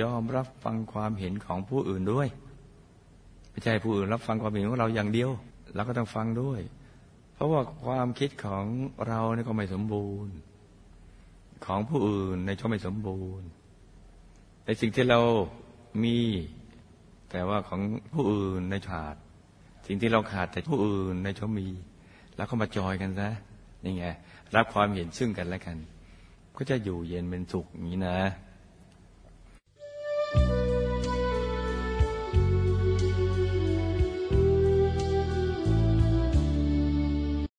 ยอมรับฟังความเห็นของผู้อื่นด้วยไม่ใช่ผู้อื่นรับฟังความเห็นของเราอย่างเดียวเราก็ต้องฟังด้วย เพราะว่าความคิดของเราเนี่ยก็ไม่สมบูรณ์ ของผู้อื่นในช่อไม่สมบูรณ์ในสิ่งที่เรามี แต่ว่าของผู้อื่นในขาด สิ่งที่เราขาดแต่ผู้อื่นในช่อมี แล้วก็มาจอยกันซะนี่ไงรับความเห็นซึ่งกันและกัน ก็จะอยู่เย็นเป็นสุขอย่างนี้นะ